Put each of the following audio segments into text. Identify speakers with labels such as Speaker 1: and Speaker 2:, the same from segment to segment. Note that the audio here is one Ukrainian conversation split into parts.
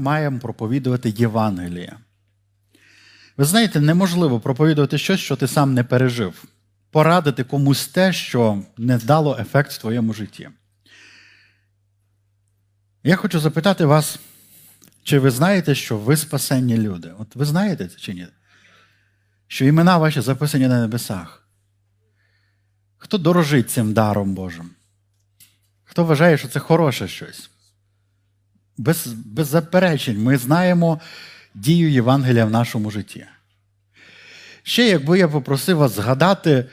Speaker 1: маємо проповідувати Євангеліє. Ви знаєте, неможливо проповідувати щось, що ти сам не пережив, порадити комусь те, що не дало ефект в твоєму житті. Я хочу запитати вас, чи ви знаєте, що ви спасенні люди? От ви знаєте це чи ні? Що імена ваші записані на небесах? Хто дорожить цим даром Божим? Хто вважає, що це хороше щось? Без, без заперечень, ми знаємо дію Євангелія в нашому житті. Ще, якби я попросив вас згадати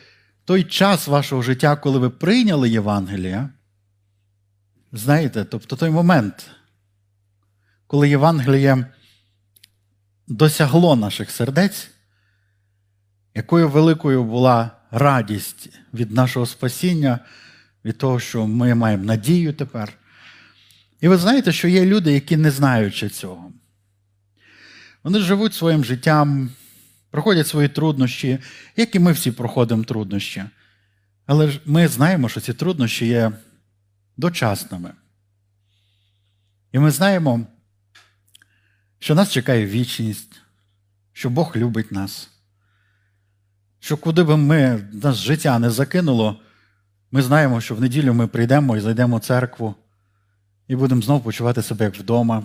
Speaker 1: той час вашого життя, коли ви прийняли Євангелія, знаєте, тобто той момент, коли Євангеліє досягло наших сердець, якою великою була радість від нашого спасіння, від того, що ми маємо надію тепер. І ви знаєте, що є люди, які не знаючи цього. Вони живуть своїм життям, проходять свої труднощі, як і ми всі проходимо труднощі. Але ж ми знаємо, що ці труднощі є дочасними. І ми знаємо, що нас чекає вічність, що Бог любить нас, що куди би ми нас життя не закинуло, ми знаємо, що в неділю ми прийдемо і зайдемо в церкву і будемо знову почувати себе як вдома.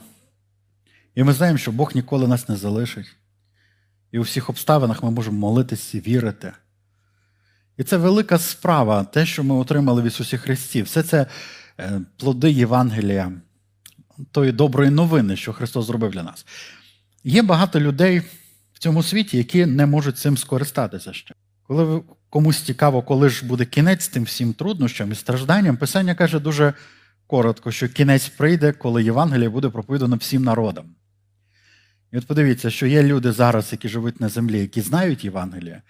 Speaker 1: І ми знаємо, що Бог ніколи нас не залишить. І у всіх обставинах ми можемо молитися, вірити. І це велика справа, те, що ми отримали в Ісусі Христі. Все це е, плоди Євангелія, тої доброї новини, що Христос зробив для нас. Є багато людей в цьому світі, які не можуть цим скористатися ще. Коли комусь цікаво, коли ж буде кінець тим всім труднощам і стражданням, Писання каже дуже коротко, що кінець прийде, коли Євангеліє буде проповідано всім народам. І от подивіться, що є люди зараз, які живуть на землі, які знають Євангелія,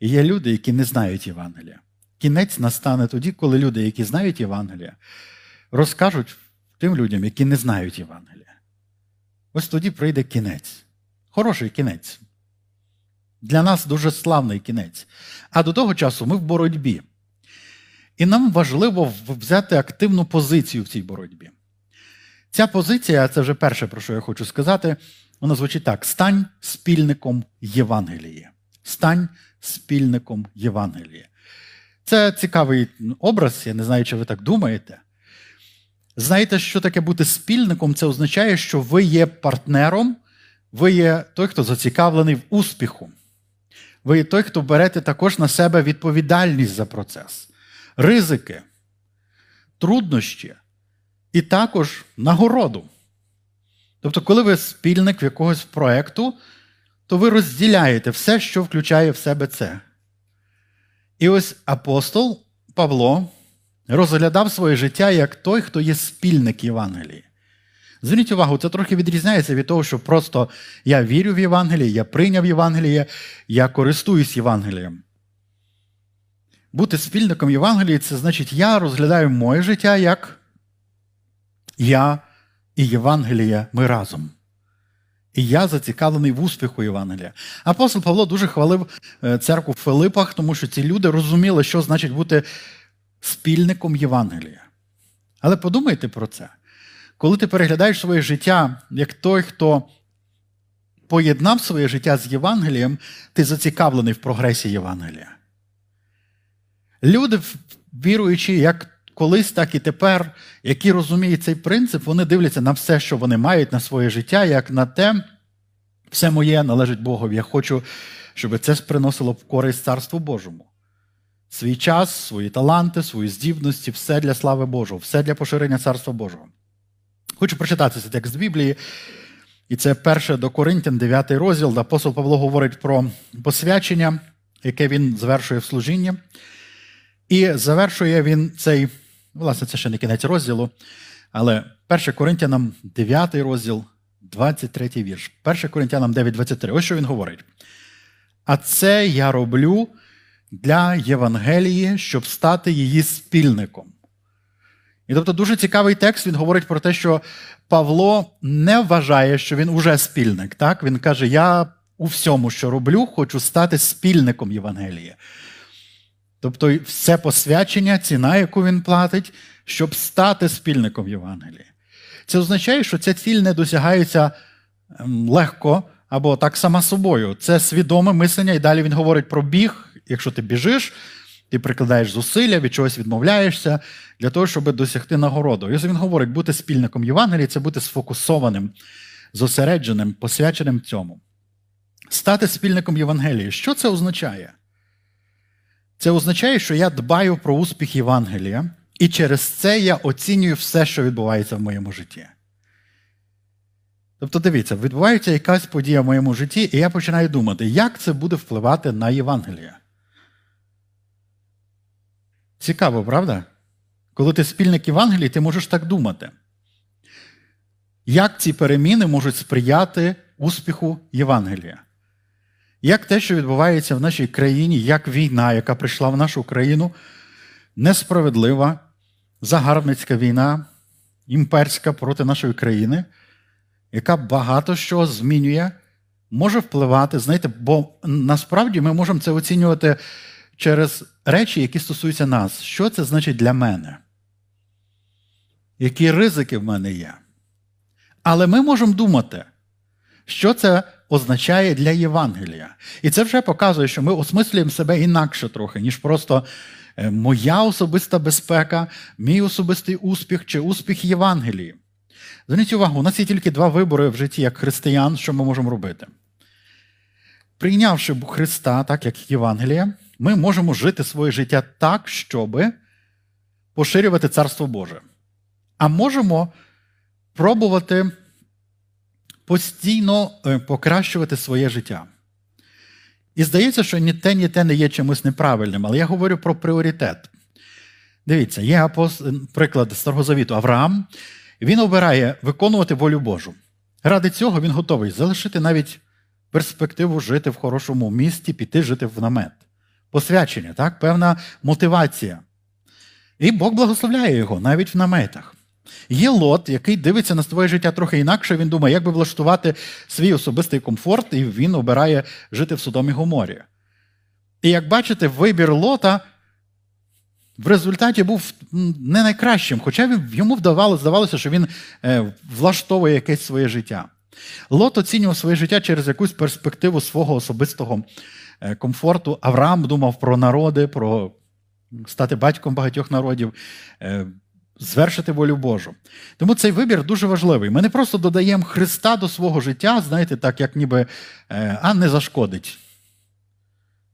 Speaker 1: і є люди, які не знають Євангелія. Кінець настане тоді, коли люди, які знають Євангелія, розкажуть тим людям, які не знають Євангелія. Ось тоді прийде кінець. Хороший кінець. Для нас дуже славний кінець. А до того часу ми в боротьбі. І нам важливо взяти активну позицію в цій боротьбі. Ця позиція, це вже перше, про що я хочу сказати, вона звучить так: стань спільником Євангелії. Стань спільником Євангелії. Це цікавий образ, я не знаю, чи ви так думаєте. Знаєте, що таке бути спільником? Це означає, що ви є партнером, ви є той, хто зацікавлений в успіху. Ви є той, хто берете також на себе відповідальність за процес, ризики, труднощі і також нагороду. Тобто, коли ви спільник в якогось проєкту, то ви розділяєте все, що включає в себе це. І ось апостол Павло розглядав своє життя як той, хто є спільник Євангелії. Зверніть увагу, це трохи відрізняється від того, що просто я вірю в Євангеліє, я прийняв Євангеліє, я користуюсь Євангелієм. Бути спільником Євангелії це значить, я розглядаю моє життя як я і Євангелія ми разом. І я зацікавлений в успіху Євангелія. Апостол Павло дуже хвалив е, церкву в Филипах, тому що ці люди розуміли, що значить бути спільником Євангелія. Але подумайте про це. Коли ти переглядаєш своє життя як той, хто поєднав своє життя з Євангелієм, ти зацікавлений в прогресі Євангелія. Люди, віруючи, як колись, так і тепер, які розуміють цей принцип, вони дивляться на все, що вони мають на своє життя, як на те, все моє належить Богові. Я хочу, щоб це приносило користь Царству Божому. Свій час, свої таланти, свої здібності, все для слави Божого, все для поширення Царства Божого. Хочу прочитати цей текст з Біблії. І це перше до Коринтян, 9 розділ, де апостол Павло говорить про посвячення, яке він завершує в служінні. І завершує він цей Власне, це ще не кінець розділу. Але 1 Коринтянам 9 розділ, 23 вірш. 1 Коринтянам 9, 23. Ось що він говорить. А це я роблю для Євангелії, щоб стати її спільником. І тобто дуже цікавий текст, він говорить про те, що Павло не вважає, що він уже спільник. Так? Він каже: Я у всьому, що роблю, хочу стати спільником Євангелії. Тобто, все посвячення, ціна, яку він платить, щоб стати спільником Євангелії. Це означає, що ця ціль не досягається ем, легко або так сама собою. Це свідоме мислення, і далі він говорить про біг. Якщо ти біжиш, ти прикладаєш зусилля, від чогось відмовляєшся для того, щоб досягти нагороду. І він говорить, бути спільником Євангелії це бути сфокусованим, зосередженим, посвяченим цьому. Стати спільником Євангелії. Що це означає? Це означає, що я дбаю про успіх Євангелія, і через це я оцінюю все, що відбувається в моєму житті. Тобто, дивіться, відбувається якась подія в моєму житті, і я починаю думати, як це буде впливати на Євангеліє. Цікаво, правда? Коли ти спільник Євангелії, ти можеш так думати. Як ці переміни можуть сприяти успіху Євангелія? Як те, що відбувається в нашій країні, як війна, яка прийшла в нашу країну, несправедлива, загарбницька війна, імперська проти нашої країни, яка багато що змінює, може впливати, знаєте, бо насправді ми можемо це оцінювати через речі, які стосуються нас. Що це значить для мене? Які ризики в мене є? Але ми можемо думати, що це означає для Євангелія. І це вже показує, що ми осмислюємо себе інакше трохи, ніж просто е, моя особиста безпека, мій особистий успіх чи успіх Євангелії. Зверніть увагу, у нас є тільки два вибори в житті як християн, що ми можемо робити. Прийнявши Христа, так як Євангелія, ми можемо жити своє життя так, щоб поширювати Царство Боже. А можемо пробувати постійно е, покращувати своє життя. І здається, що ні те, ні те не є чимось неправильним, але я говорю про пріоритет. Дивіться, є апост... приклад Старого Завіту Авраам. Він обирає виконувати волю Божу. Ради цього він готовий залишити навіть перспективу жити в хорошому місті, піти жити в намет. Посвячення, так? певна мотивація. І Бог благословляє його навіть в наметах. Є лот, який дивиться на своє життя трохи інакше, він думає, як би влаштувати свій особистий комфорт, і він обирає жити в Содомі Гоморі. І як бачите, вибір лота в результаті був не найкращим, хоча йому вдавалося, здавалося, що він е, влаштовує якесь своє життя. Лот оцінював своє життя через якусь перспективу свого особистого е, комфорту. Авраам думав про народи, про стати батьком багатьох народів. Звершити волю Божу. Тому цей вибір дуже важливий. Ми не просто додаємо Христа до свого життя, знаєте, так, як ніби е, а не зашкодить.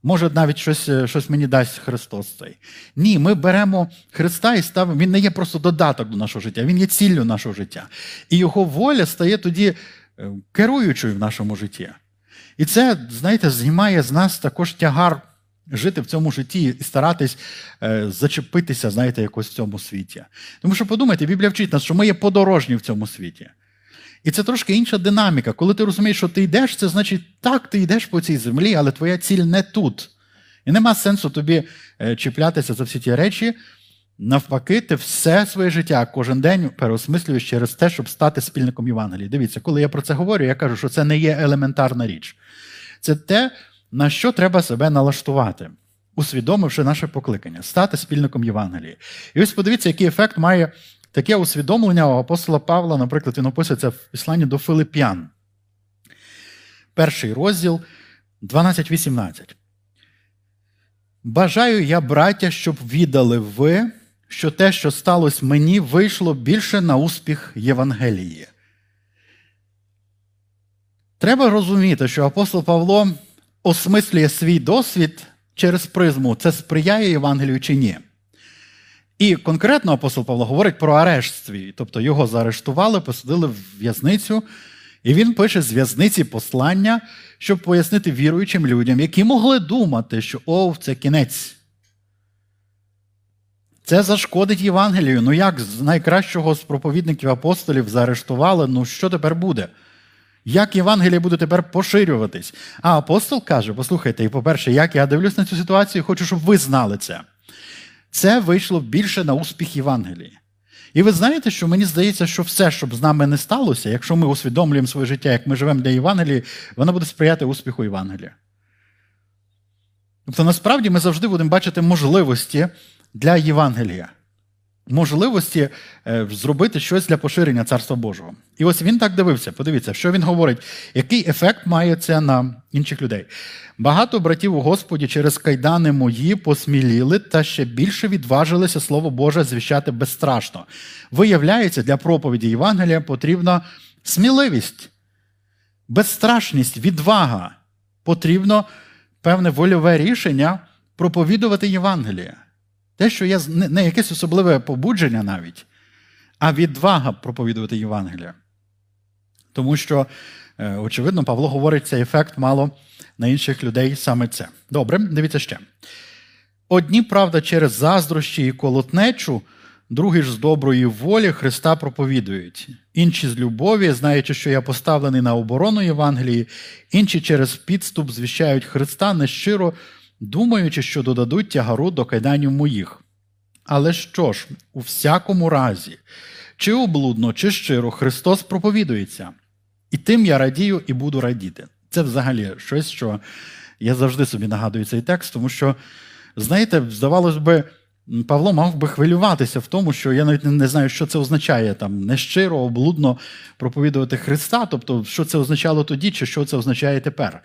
Speaker 1: Може, навіть щось е, щось мені дасть Христос цей. Ні, ми беремо Христа і ставимо. Він не є просто додаток до нашого життя, Він є ціллю нашого життя. І його воля стає тоді е, керуючою в нашому житті. І це, знаєте, знімає з нас також тягар жити в цьому житті і старатись е, зачепитися, знаєте, якось в цьому світі. Тому що подумайте, Біблія вчить нас, що ми є подорожні в цьому світі. І це трошки інша динаміка. Коли ти розумієш, що ти йдеш, це значить, так, ти йдеш по цій землі, але твоя ціль не тут. І нема сенсу тобі е, чіплятися за всі ті речі. Навпаки, ти все своє життя кожен день переосмислюєш через те, щоб стати спільником Євангелії. Дивіться, коли я про це говорю, я кажу, що це не є елементарна річ. Це те, на що треба себе налаштувати, усвідомивши наше покликання, стати спільником Євангелії. І ось подивіться, який ефект має таке усвідомлення у апостола Павла, наприклад, він описується в післанні до Филип'ян. Перший розділ 12.18. Бажаю я, браття, щоб віддали ви, що те, що сталося мені, вийшло більше на успіх Євангелії. Треба розуміти, що апостол Павло осмислює свій досвід через призму, це сприяє Євангелію чи ні. І конкретно апостол Павло говорить про арешт свій, тобто його заарештували, посадили в в'язницю, і він пише з в'язниці послання, щоб пояснити віруючим людям, які могли думати, що о, це кінець. Це зашкодить Євангелію. Ну як з найкращого з проповідників апостолів заарештували, ну що тепер буде? Як Євангеліє буде тепер поширюватись? А апостол каже: послухайте, і по-перше, як я дивлюсь на цю ситуацію, хочу, щоб ви знали це. Це вийшло більше на успіх Євангелії. І ви знаєте, що мені здається, що все, щоб з нами не сталося, якщо ми усвідомлюємо своє життя, як ми живемо для Євангелії, воно буде сприяти успіху Євангелія. Тобто, насправді ми завжди будемо бачити можливості для Євангелія. Можливості е, зробити щось для поширення Царства Божого. І ось він так дивився. Подивіться, що він говорить, який ефект має це на інших людей. Багато братів у Господі через кайдани мої посміліли та ще більше відважилися Слово Боже звіщати безстрашно. Виявляється, для проповіді Євангелія потрібна сміливість, безстрашність, відвага. Потрібно певне вольове рішення проповідувати Євангеліє. Те, що є не якесь особливе побудження навіть, а відвага проповідувати Євангелія. Тому що, е, очевидно, Павло говорить, цей ефект мало на інших людей саме це. Добре, дивіться ще. Одні, правда, через заздрощі і колотнечу, другі ж з доброї волі Христа проповідують, інші з любові, знаючи, що я поставлений на оборону Євангелії, інші через підступ звіщають Христа нещиро, думаючи, що додадуть тягару до кайданів моїх. Але що ж, у всякому разі, чи облудно, чи щиро Христос проповідується, і тим я радію і буду радіти. Це взагалі щось, що я завжди собі нагадую цей текст, тому що, знаєте, здавалось би, Павло мав би хвилюватися в тому, що я навіть не знаю, що це означає там нещиро, облудно проповідувати Христа, тобто, що це означало тоді, чи що це означає тепер.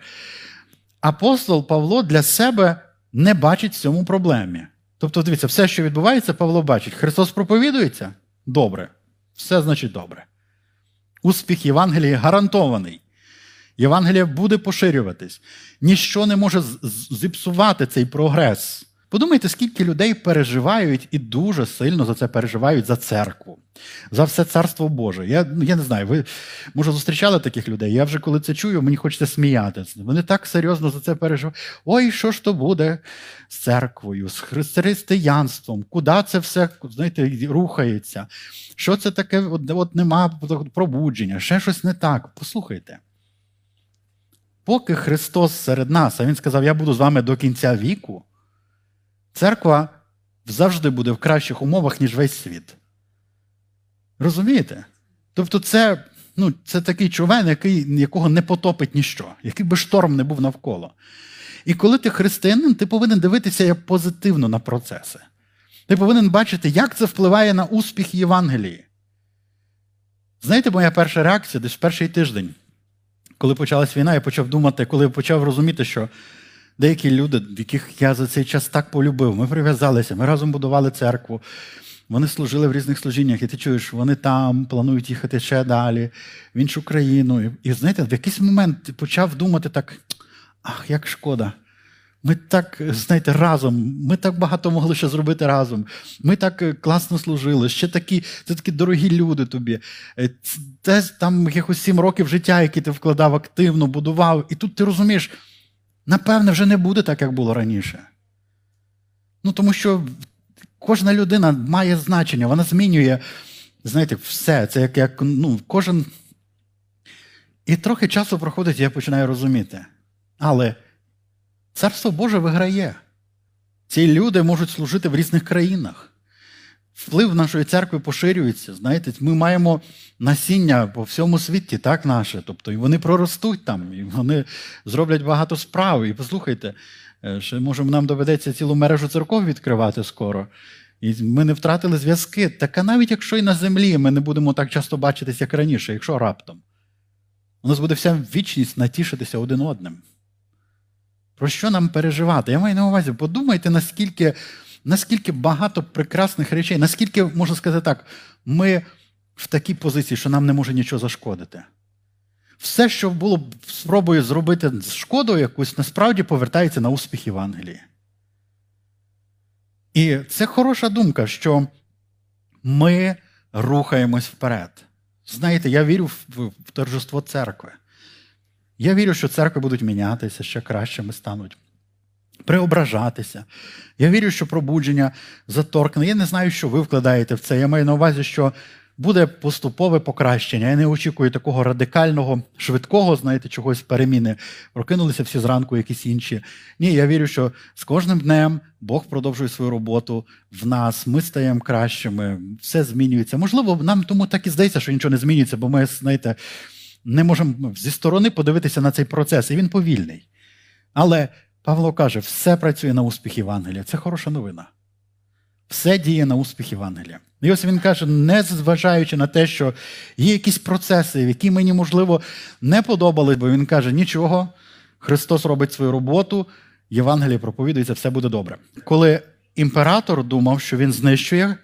Speaker 1: Апостол Павло для себе не бачить в цьому проблемі. Тобто, дивіться, все, що відбувається, Павло бачить. Христос проповідується? Добре. Все значить добре. Успіх Євангелії гарантований. Євангелія буде поширюватись. Ніщо не може зіпсувати цей прогрес. Подумайте, скільки людей переживають і дуже сильно за це переживають за церкву, за все царство Боже. Я ну, я не знаю, ви може зустрічали таких людей. Я вже коли це чую, мені хочеться сміятися. Вони так серйозно за це переживають. Ой, що ж то буде з церквою, з християнством? Куди це все знаєте, рухається? Що це таке? От, от нема пробудження, ще щось не так. Послухайте. Поки Христос серед нас, а Він сказав, я буду з вами до кінця віку. Церква завжди буде в кращих умовах, ніж весь світ. Розумієте? Тобто, це ну, це такий човен, який, якого не потопить ніщо, який би шторм не був навколо. І коли ти християнин, ти повинен дивитися як позитивно на процеси. Ти повинен бачити, як це впливає на успіх Євангелії. Знаєте, моя перша реакція десь в перший тиждень, коли почалась війна, я почав думати, коли я почав розуміти, що деякі люди, яких я за цей час так полюбив, ми прив'язалися, ми разом будували церкву. Вони служили в різних служіннях, і ти чуєш, вони там планують їхати ще далі, в іншу країну. І, і знаєте, в якийсь момент ти почав думати так: ах, як шкода. Ми так, знаєте, разом, ми так багато могли ще зробити разом. Ми так е, класно служили. Ще такі, це такі дорогі люди тобі. Це там якихось сім років життя, які ти вкладав активно, будував. І тут ти розумієш. Напевне, вже не буде так, як було раніше. Ну, тому що кожна людина має значення, вона змінює, знаєте, все. Це як як ну, кожен. І трохи часу проходить, і я починаю розуміти. Але царство Боже виграє. Ці люди можуть служити в різних країнах. Вплив нашої церкви поширюється. Знаєте, ми маємо насіння по всьому світі, так, наше. Тобто, і вони проростуть там, і вони зроблять багато справ. І послухайте, е, ще може нам доведеться цілу мережу церков відкривати скоро. І ми не втратили зв'язки. Так а навіть якщо і на землі ми не будемо так часто бачитись, як раніше, якщо раптом, у нас буде вся вічність натішитися один одним. Про що нам переживати? Я маю на увазі, подумайте, наскільки наскільки багато прекрасних речей, наскільки, можна сказати так, ми в такій позиції, що нам не може нічого зашкодити. Все, що було спробою зробити з шкодою якусь, насправді повертається на успіх Євангелії. І це хороша думка, що ми рухаємось вперед. Знаєте, я вірю в, в торжество церкви. Я вірю, що церкви будуть мінятися, ще кращими стануть преображатися. Я вірю, що пробудження заторкне. Я не знаю, що ви вкладаєте в це. Я маю на увазі, що буде поступове покращення. Я не очікую такого радикального, швидкого, знаєте, чогось переміни. Прокинулися всі зранку, якісь інші. Ні, я вірю, що з кожним днем Бог продовжує свою роботу в нас, ми стаємо кращими, все змінюється. Можливо, нам тому так і здається, що нічого не змінюється, бо ми, знаєте, не можемо зі сторони подивитися на цей процес, і він повільний. Але Павло каже, все працює на успіх Євангелія. Це хороша новина. Все діє на успіх Євангелія. І ось він каже, не зважаючи на те, що є якісь процеси, які мені, можливо, не подобались, бо він каже, нічого, Христос робить свою роботу, Євангеліє проповідується, все буде добре. Коли імператор думав, що він знищує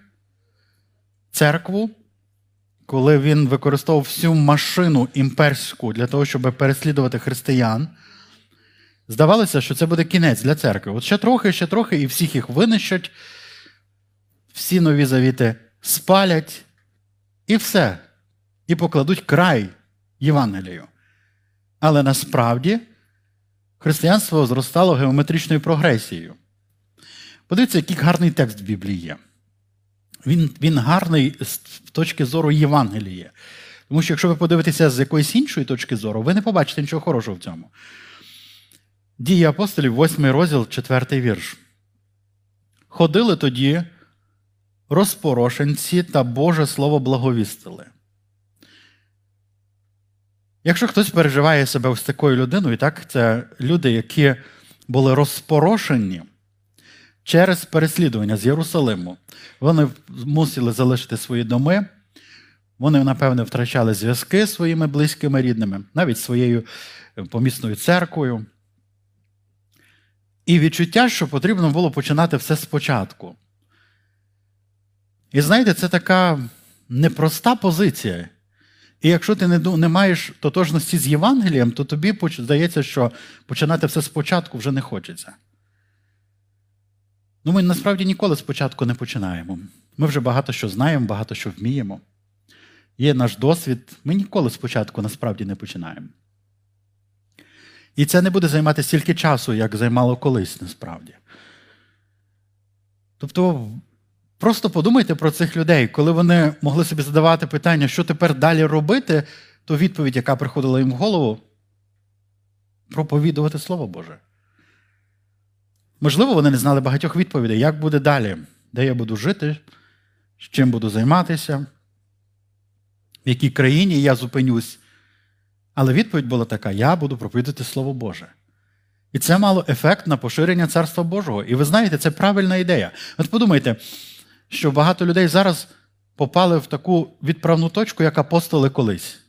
Speaker 1: церкву, коли він використовував всю машину імперську для того, щоб переслідувати християн, здавалося, що це буде кінець для церкви. От ще трохи, ще трохи, і всіх їх винищать, всі нові завіти спалять, і все. І покладуть край Євангелію. Але насправді християнство зростало геометричною прогресією. Подивіться, який гарний текст в Біблії є. Він він гарний з точки зору Євангелія. Тому що, якщо ви подивитеся з якоїсь іншої точки зору, ви не побачите нічого хорошого в цьому. Дії апостолів, 8 розділ, 4 вірш. Ходили тоді розпорошенці та Боже Слово благовістили. Якщо хтось переживає себе ось такою людиною, так, це люди, які були розпорошені через переслідування з Єрусалиму. Вони мусили залишити свої доми, вони, напевне, втрачали зв'язки з своїми близькими рідними, навіть своєю помісною церквою. І відчуття, що потрібно було починати все спочатку. І знаєте, це така непроста позиція. І якщо ти не маєш тотожності з Євангелієм, то тобі здається, що починати все спочатку вже не хочеться. Ну, ми насправді ніколи спочатку не починаємо. Ми вже багато що знаємо, багато що вміємо. Є наш досвід. Ми ніколи спочатку насправді не починаємо. І це не буде займати стільки часу, як займало колись насправді. Тобто, просто подумайте про цих людей, коли вони могли собі задавати питання, що тепер далі робити, то відповідь, яка приходила їм в голову, проповідувати Слово Боже. Можливо, вони не знали багатьох відповідей, як буде далі, де я буду жити, з чим буду займатися, в якій країні я зупинюсь. Але відповідь була така: я буду проповідати Слово Боже. І це мало ефект на поширення Царства Божого. І ви знаєте, це правильна ідея. От подумайте, що багато людей зараз попали в таку відправну точку, як апостоли колись.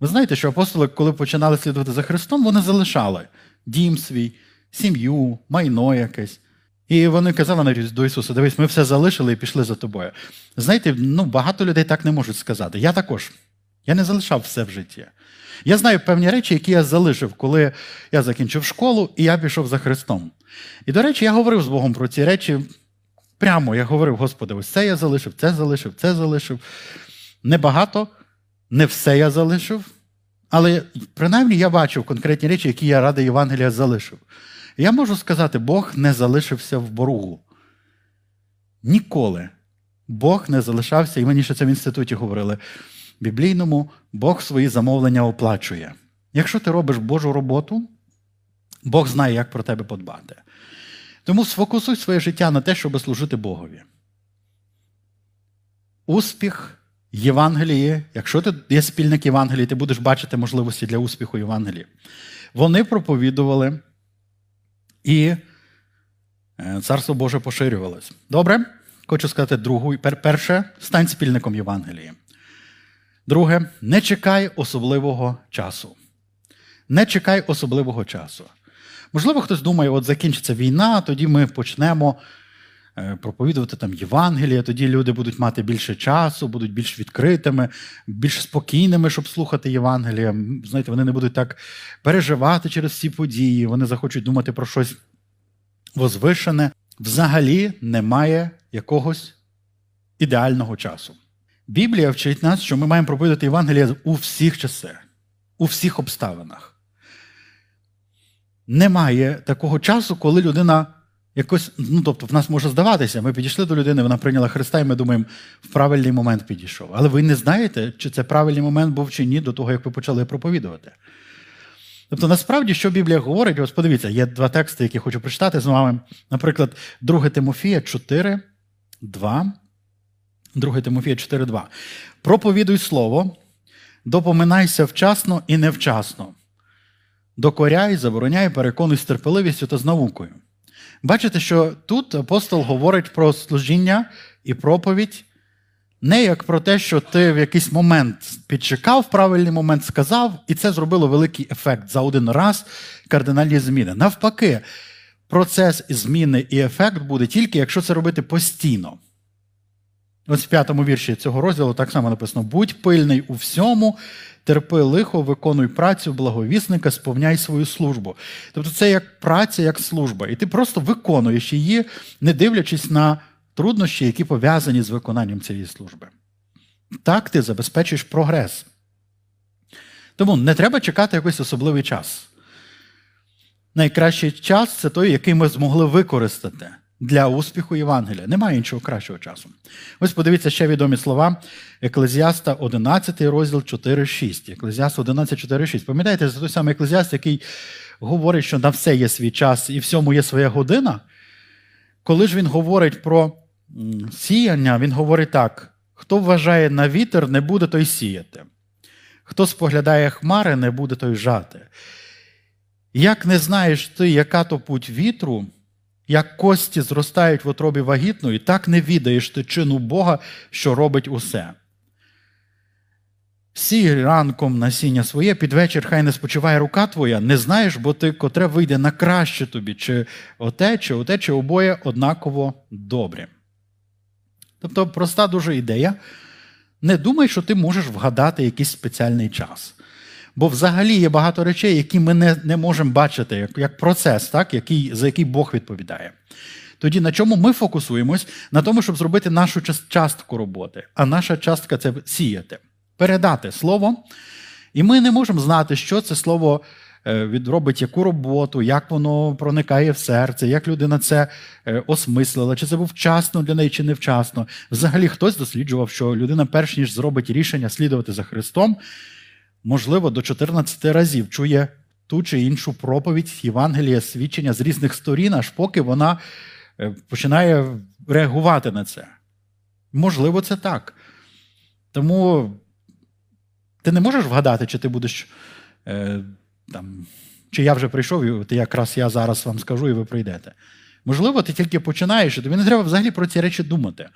Speaker 1: Ви знаєте, що апостоли, коли починали слідувати за Христом, вони залишали дім свій, сім'ю, майно якесь. І вони казали навіть до Ісуса: дивись, ми все залишили і пішли за тобою. Знаєте, ну, багато людей так не можуть сказати. Я також. Я не залишав все в житті. Я знаю певні речі, які я залишив, коли я закінчив школу і я пішов за Христом. І, до речі, я говорив з Богом про ці речі. Прямо я говорив, Господи, ось це я залишив, це залишив, це залишив. Небагато, не все я залишив, але принаймні я бачив конкретні речі, які я ради Євангелія залишив. Я можу сказати, Бог не залишився в боргу. Ніколи. Бог не залишався, і мені ще це в інституті говорили біблійному Бог свої замовлення оплачує. Якщо ти робиш Божу роботу, Бог знає, як про тебе подбати. Тому сфокусуй своє життя на те, щоб служити Богові. Успіх Євангелії, якщо ти є спільник Євангелії, ти будеш бачити можливості для успіху Євангелії. Вони проповідували і е, Царство Боже поширювалось. Добре? Хочу сказати другу. Перше, стань спільником Євангелії. Друге, не чекай особливого часу. Не чекай особливого часу. Можливо, хтось думає, от закінчиться війна, тоді ми почнемо е, проповідувати там Євангелія, тоді люди будуть мати більше часу, будуть більш відкритими, більш спокійними, щоб слухати Євангелія. Знаєте, вони не будуть так переживати через ці події, вони захочуть думати про щось возвишене. Взагалі немає якогось ідеального часу. Біблія вчить нас, що ми маємо проповідати Євангелія у всіх часах, у всіх обставинах. Немає такого часу, коли людина якось, ну тобто, в нас може здаватися, ми підійшли до людини, вона прийняла Христа, і ми думаємо, в правильний момент підійшов. Але ви не знаєте, чи це правильний момент був чи ні, до того, як ви почали проповідувати. Тобто, насправді, що Біблія говорить, ось подивіться, є два тексти, які хочу прочитати з вами. Наприклад, 2 Тимофія 4, 2. 2 Тимофія 4,2. Проповідуй слово, допоминайся вчасно і невчасно. Докоряй, забороняй, переконуй з терпеливістю та з наукою. Бачите, що тут апостол говорить про служіння і проповідь не як про те, що ти в якийсь момент підчекав, правильний момент сказав, і це зробило великий ефект за один раз кардинальні зміни. Навпаки, процес зміни і ефект буде тільки, якщо це робити постійно. Ось в п'ятому вірші цього розділу так само написано: будь пильний у всьому, терпи лихо, виконуй працю благовісника, сповняй свою службу. Тобто це як праця, як служба. І ти просто виконуєш її, не дивлячись на труднощі, які пов'язані з виконанням цієї служби. Так ти забезпечуєш прогрес. Тому не треба чекати якийсь особливий час. Найкращий час це той, який ми змогли використати для успіху Євангелія. Немає іншого кращого часу. Ось подивіться ще відомі слова Еклезіаста 11, розділ 4.6. Еклезіаст 11, 4.6. Пам'ятаєте, це той самий еклезіаст, який говорить, що на все є свій час і всьому є своя година. Коли ж він говорить про сіяння, він говорить так: хто вважає на вітер, не буде той сіяти. Хто споглядає хмари, не буде той жати. Як не знаєш ти, яка то путь вітру, як кості зростають в отробі вагітної, так не відаєш ти чину Бога, що робить усе. Сій ранком насіння своє, під вечір хай не спочиває рука твоя, не знаєш, бо ти котре вийде на краще тобі, чи оте, чи оте, чи обоє однаково добре. Тобто проста дуже ідея. Не думай, що ти можеш вгадати якийсь спеціальний час. Бо взагалі є багато речей, які ми не не можемо бачити, як як процес, так, який, за який Бог відповідає. Тоді на чому ми фокусуємось? На тому, щоб зробити нашу частку роботи. А наша частка це сіяти, передати слово. І ми не можемо знати, що це слово е, відробить яку роботу, як воно проникає в серце, як людина це е, осмислила, чи це був вчасно для неї, чи невчасно. Взагалі, хтось досліджував, що людина, перш ніж зробить рішення слідувати за Христом можливо, до 14 разів чує ту чи іншу проповідь Євангелія, свідчення з різних сторін, аж поки вона е, починає реагувати на це. Можливо, це так. Тому ти не можеш вгадати, чи ти будеш. Е, там, Чи я вже прийшов, і якраз я зараз вам скажу, і ви прийдете. Можливо, ти тільки починаєш, і тобі не треба взагалі про ці речі думати.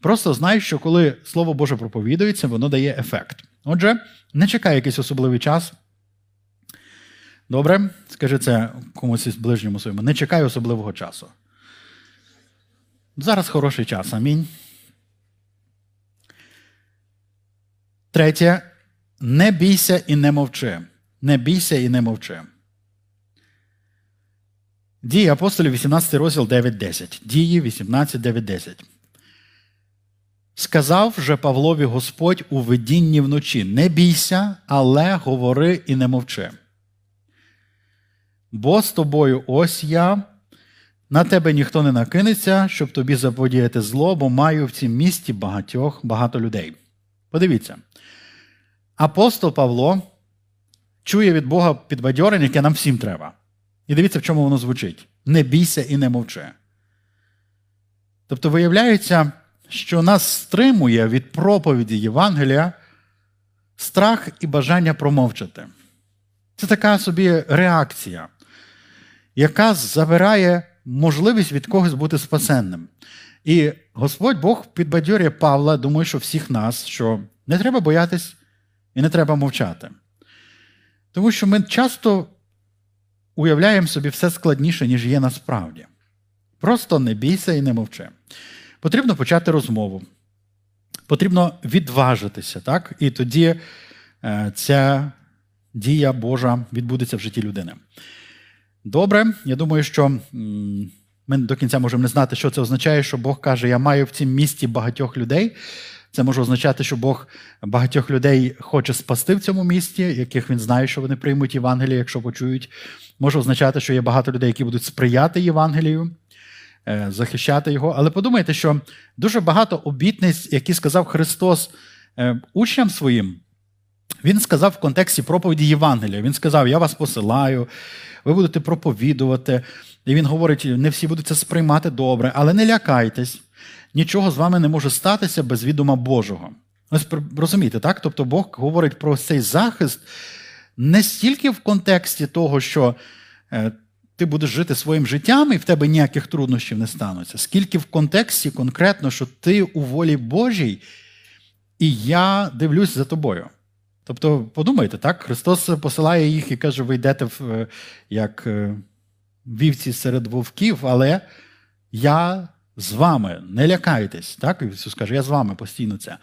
Speaker 1: Просто знай, що коли Слово Боже проповідується, воно дає ефект. Отже, не чекай якийсь особливий час. Добре? Скажи це комусь із ближньому своєму. Не чекай особливого часу. Зараз хороший час. Амінь. Третє. Не бійся і не мовчи. Не бійся і не мовчи. Дії апостолів, 18 розділ 9.10. Дії 18, 9.10. Сказав же Павлові Господь у видінні вночі: Не бійся, але говори і не мовчи. Бо з тобою ось я, на тебе ніхто не накинеться, щоб тобі заподіяти зло, бо маю в цім місті багатьох, багато людей. Подивіться, апостол Павло чує від Бога підбадьорення, яке нам всім треба. І дивіться, в чому воно звучить: не бійся і не мовчи. Тобто, виявляється що нас стримує від проповіді Євангелія страх і бажання промовчати. Це така собі реакція, яка забирає можливість від когось бути спасенним. І Господь Бог підбадьорює Павла, думаю, що всіх нас, що не треба боятись і не треба мовчати. Тому що ми часто уявляємо собі все складніше, ніж є насправді. Просто не бійся і не мовчи. Потрібно почати розмову. Потрібно відважитися, так? І тоді е, ця дія Божа відбудеться в житті людини. Добре, я думаю, що ми до кінця можемо не знати, що це означає, що Бог каже, я маю в цім місті багатьох людей. Це може означати, що Бог багатьох людей хоче спасти в цьому місті, яких він знає, що вони приймуть Євангеліє, якщо почують. Може означати, що є багато людей, які будуть сприяти Євангелію. Е, захищати його. Але подумайте, що дуже багато обітниць, які сказав Христос е, учням своїм, Він сказав в контексті проповіді Євангелія. Він сказав: Я вас посилаю, ви будете проповідувати. І він говорить: не всі будуть це сприймати добре, але не лякайтесь, нічого з вами не може статися без відома Божого. Ось розумієте, так? Тобто Бог говорить про цей захист не стільки в контексті того, що е, ти будеш жити своїм життям, і в тебе ніяких труднощів не стануться. Скільки в контексті конкретно, що ти у волі Божій, і я дивлюсь за тобою. Тобто, подумайте, так, Христос посилає їх і каже, ви йдете в, е, як е, вівці серед вовків, але я з вами, не лякайтесь. Так? Ісус каже, я з вами постійно це.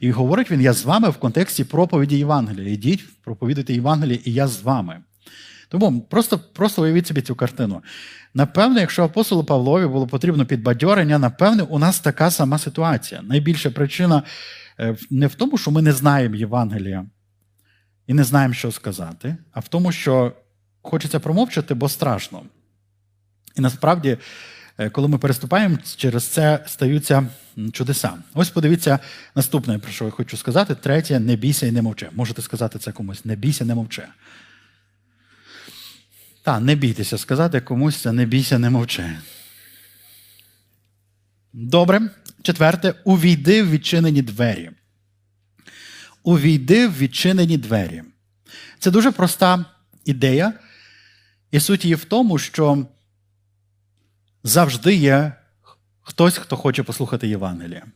Speaker 1: І говорить він, я з вами в контексті проповіді Євангелія. Йдіть, проповідуйте Євангелія, і я з вами. Тому просто просто уявіть собі цю картину. Напевне, якщо апостолу Павлові було потрібно підбадьорення, напевне, у нас така сама ситуація. Найбільша причина е, не в тому, що ми не знаємо Євангелія і не знаємо, що сказати, а в тому, що хочеться промовчати, бо страшно. І насправді, е, коли ми переступаємо, через це стаються чудеса. Ось подивіться наступне, про що я хочу сказати. Третє не бійся і не мовчи. Можете сказати це комусь: не бійся, не мовчи. Та, не бійтеся сказати комусь це не бійся, не мовчи. Добре. Четверте, увійди в відчинені двері. Увійди в відчинені двері. Це дуже проста ідея. І суть її в тому, що завжди є хтось, хто хоче послухати Євангелія.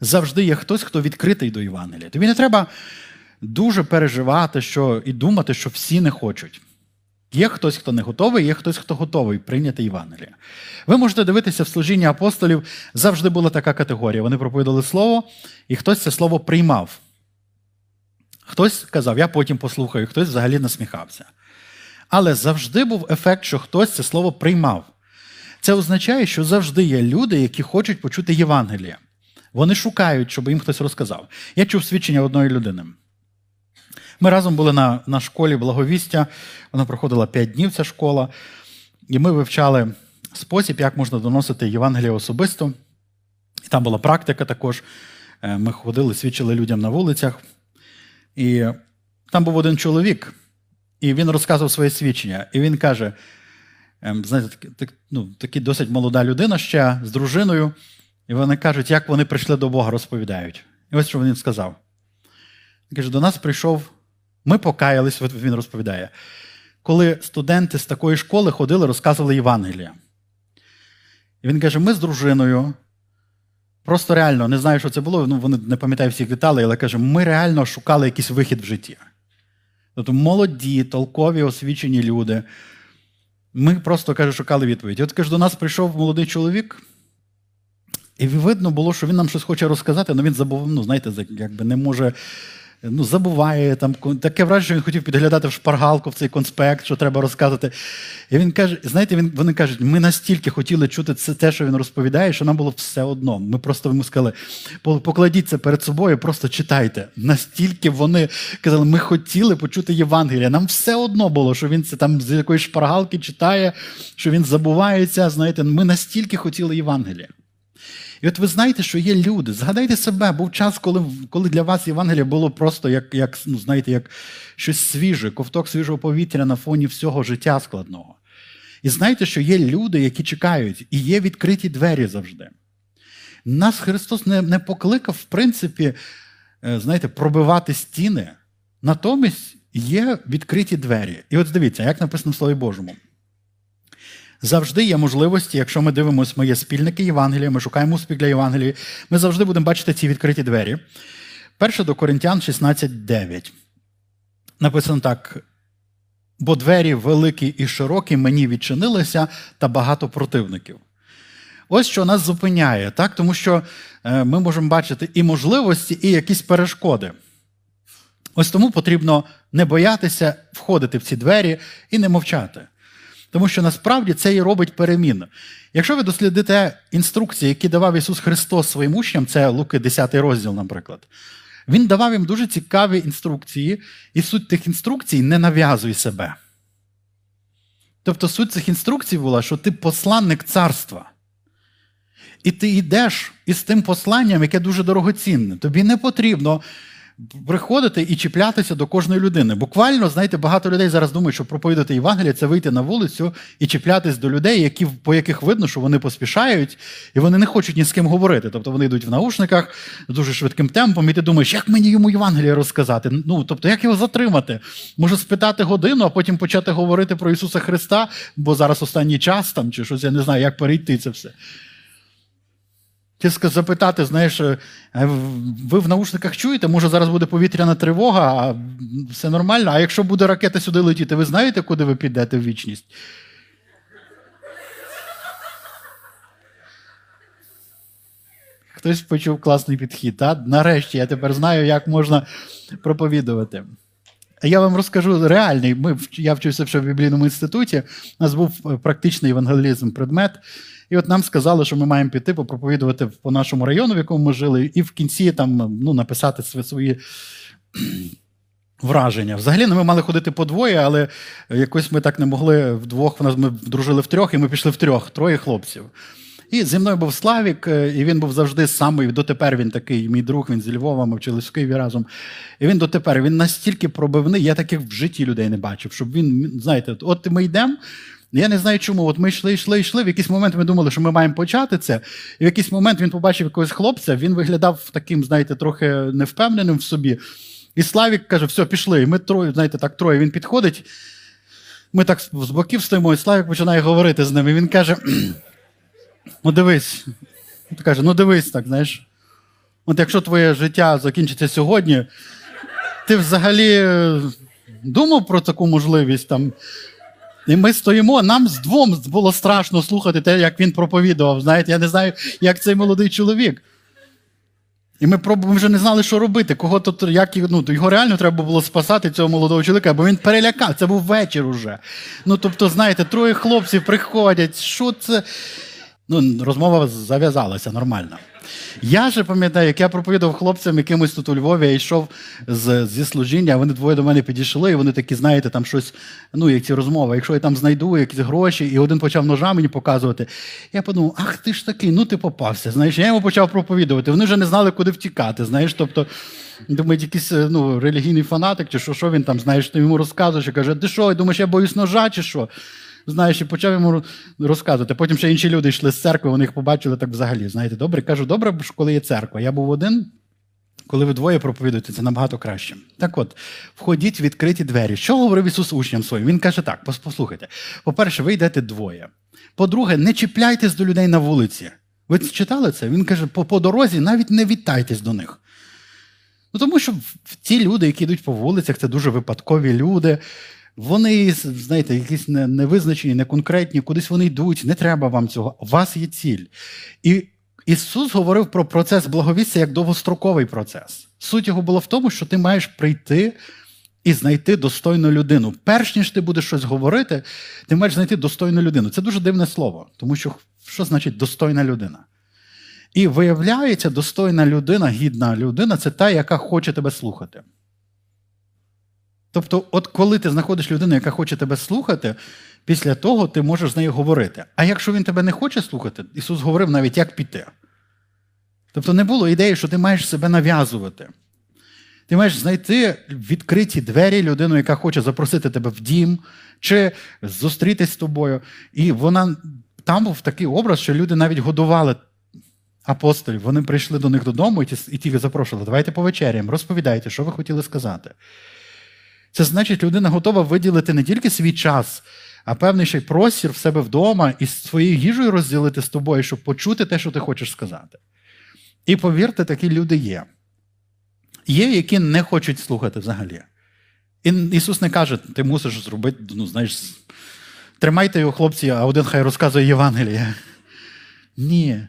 Speaker 1: Завжди є хтось, хто відкритий до Євангелія. Тобі не треба дуже переживати що, і думати, що всі не хочуть. Є хтось, хто не готовий, є хтось, хто готовий прийняти Євангелія. Ви можете дивитися в служінні апостолів, завжди була така категорія. Вони проповідали слово, і хтось це слово приймав. Хтось казав, я потім послухаю, хтось взагалі насміхався. Але завжди був ефект, що хтось це слово приймав. Це означає, що завжди є люди, які хочуть почути Євангелія. Вони шукають, щоб їм хтось розказав. Я чув свідчення одної людини. Ми разом були на на школі благовістя, вона проходила 5 днів ця школа, і ми вивчали спосіб, як можна доносити Євангелія особисто. І там була практика також. Е, ми ходили, свідчили людям на вулицях. І там був один чоловік, і він розказував своє свідчення. І він каже: ем, знаєте, так, ну, такі досить молода людина ще з дружиною, і вони кажуть, як вони прийшли до Бога, розповідають. І ось що він сказав. Він каже, до нас прийшов ми покаялись, він розповідає, коли студенти з такої школи ходили, розказували Євангелія. І він каже: ми з дружиною. Просто реально, не знаю, що це було, ну, вони не пам'ятаю всіх деталей, але каже, ми реально шукали якийсь вихід в житті. Тобто молоді, толкові, освічені люди. Ми просто каже, шукали відповідь. І от каже, до нас прийшов молодий чоловік, і видно було, що він нам щось хоче розказати, але він забув, ну, знаєте, якби не може ну, забуває там таке враження, що він хотів підглядати в шпаргалку в цей конспект, що треба розказати. І він каже: знаєте, він, вони кажуть, ми настільки хотіли чути це те, що він розповідає, що нам було все одно. Ми просто йому сказали, покладіть перед собою, просто читайте. Настільки вони казали, ми хотіли почути Євангелія. Нам все одно було, що він це там з якоїсь шпаргалки читає, що він забувається. Знаєте, ми настільки хотіли Євангелія. І от ви знаєте, що є люди. Згадайте себе, був час, коли коли для вас Євангелія було просто як як, ну, знаєте, як щось свіже, ковток свіжого повітря на фоні всього життя складного. І знаєте, що є люди, які чекають, і є відкриті двері завжди. Нас Христос не, не покликав, в принципі, е, знаєте, пробивати стіни. Натомість є відкриті двері. І от дивіться, як написано в Слові Божому. Завжди є можливості, якщо ми дивимося, ми є спільники Євангелія, ми шукаємо успіх для Євангелії, ми завжди будемо бачити ці відкриті двері. Перше до Коринтян 16.9. Написано так: бо двері великі і широкі мені відчинилися, та багато противників. Ось що нас зупиняє, так? тому що е, ми можемо бачити і можливості, і якісь перешкоди. Ось тому потрібно не боятися входити в ці двері і не мовчати. Тому що насправді це і робить переміну. Якщо ви дослідите інструкції, які давав Ісус Христос своїм учням, це Луки 10 розділ, наприклад, Він давав їм дуже цікаві інструкції, і суть тих інструкцій не нав'язуй себе. Тобто суть цих інструкцій була, що ти посланник царства. І ти йдеш із тим посланням, яке дуже дорогоцінне. Тобі не потрібно приходити і чіплятися до кожної людини. Буквально, знаєте, багато людей зараз думають, що проповідати Євангелія це вийти на вулицю і чіплятись до людей, які, по яких видно, що вони поспішають, і вони не хочуть ні з ким говорити. Тобто вони йдуть в наушниках дуже швидким темпом, і ти думаєш, як мені йому Євангелія розказати? Ну, тобто, як його затримати? Може спитати годину, а потім почати говорити про Ісуса Христа, бо зараз останній час там, чи щось я не знаю, як перейти це все. Чи запитати, знаєш, е, ви в наушниках чуєте, може зараз буде повітряна тривога, а все нормально. А якщо буде ракета сюди летіти, ви знаєте, куди ви підете в вічність? Хтось почув класний підхід. Та? Нарешті я тепер знаю, як можна проповідувати. Я вам розкажу реальний. Ми, Я вчився в біблійному інституті, у нас був е, практичний евангелізм предмет. І от нам сказали, що ми маємо піти попроповідувати по нашому району, в якому ми жили, і в кінці там ну, написати свої враження. Взагалі ну, ми мали ходити по двоє, але якось ми так не могли вдвох. В Ми дружили в трьох, і ми пішли в трьох, троє хлопців. І зі мною був Славік, е, і він був завжди самий, дотепер він такий, мій друг, він зі Львова, ми вчились в Києві разом. І він дотепер він настільки пробивний, я таких в житті людей не бачив, щоб він, знаєте, от ми йдемо. Я не знаю чому. От ми йшли, йшли, йшли. В якийсь момент ми думали, що ми маємо почати це. І в якийсь момент він побачив якогось хлопця, він виглядав таким, знаєте, трохи невпевненим в собі. І Славік каже: все, пішли. І ми троє, знаєте, так троє він підходить. Ми так з боків стоїмо, і Славік починає говорити з ним. І Він каже: Ну, дивись. Він каже, ну дивись так, знаєш. От якщо твоє життя закінчиться сьогодні, ти взагалі е, думав про таку можливість там. І ми стоїмо, нам з двом було страшно слухати те, як він проповідував. Знаєте, я не знаю, як цей молодий чоловік. І ми ми вже не знали, що робити. Кого тут, як, ну, Його реально треба було спасати, цього молодого чоловіка, бо він перелякав. Це був вечір уже. Ну, тобто, знаєте, троє хлопців приходять. Що це? Ну, Розмова зав'язалася нормально. Я же пам'ятаю, як я проповідав хлопцям якимось тут у Львові, я йшов з, зі служіння, вони двоє до мене підійшли, і вони такі, знаєте, там щось, ну, як ці розмови, якщо я там знайду якісь гроші, і один почав ножа мені показувати. Я подумав, ах ти ж такий, ну ти попався. Знаєш, я йому почав проповідувати. Вони вже не знали, куди втікати. Знаєш, тобто, думають, якийсь ну, релігійний фанатик, чи що, що він там, знаєш, ти йому розказуєш і каже, ти що, думаєш, я боюсь ножа, чи що? Знаєш, і почав йому розказувати. Потім ще інші люди йшли з церкви, вони їх побачили так взагалі. Знаєте, добре, кажу, добре, коли є церква. Я був один. Коли ви двоє проповідуєте, це набагато краще. Так от, входіть в відкриті двері. Що говорив Ісус учням своїм? Він каже так: послухайте. По-перше, ви йдете двоє. По-друге, не чіпляйтесь до людей на вулиці. Ви читали це? Він каже, по, по дорозі навіть не вітайтесь до них. Ну, Тому що ті люди, які йдуть по вулицях, це дуже випадкові люди. Вони, знаєте, якісь невизначені, неконкретні, кудись вони йдуть, не треба вам цього. У вас є ціль. І Ісус говорив про процес благовістя як довгостроковий процес. Суть його було в тому, що ти маєш прийти і знайти достойну людину. Перш ніж ти будеш щось говорити, ти маєш знайти достойну людину. Це дуже дивне слово, тому що що значить достойна людина? І виявляється, достойна людина, гідна людина це та, яка хоче тебе слухати. Тобто, от коли ти знаходиш людину, яка хоче тебе слухати, після того ти можеш з нею говорити. А якщо він тебе не хоче слухати, Ісус говорив навіть, як піти. Тобто не було ідеї, що ти маєш себе нав'язувати. Ти маєш знайти відкриті двері людину, яка хоче запросити тебе в дім, чи зустрітись з тобою. І вона там був такий образ, що люди навіть годували апостолів. Вони прийшли до них додому і ті запрошували, давайте повечеряємо, розповідайте, що ви хотіли сказати. Це значить, людина готова виділити не тільки свій час, а певний ще й простір в себе вдома і своєю їжею розділити з тобою, щоб почути те, що ти хочеш сказати. І повірте, такі люди є. Є, які не хочуть слухати взагалі. І Ісус не каже, ти мусиш зробити, ну, знаєш, тримайте його, хлопці, а один хай розказує Євангеліє. Ні.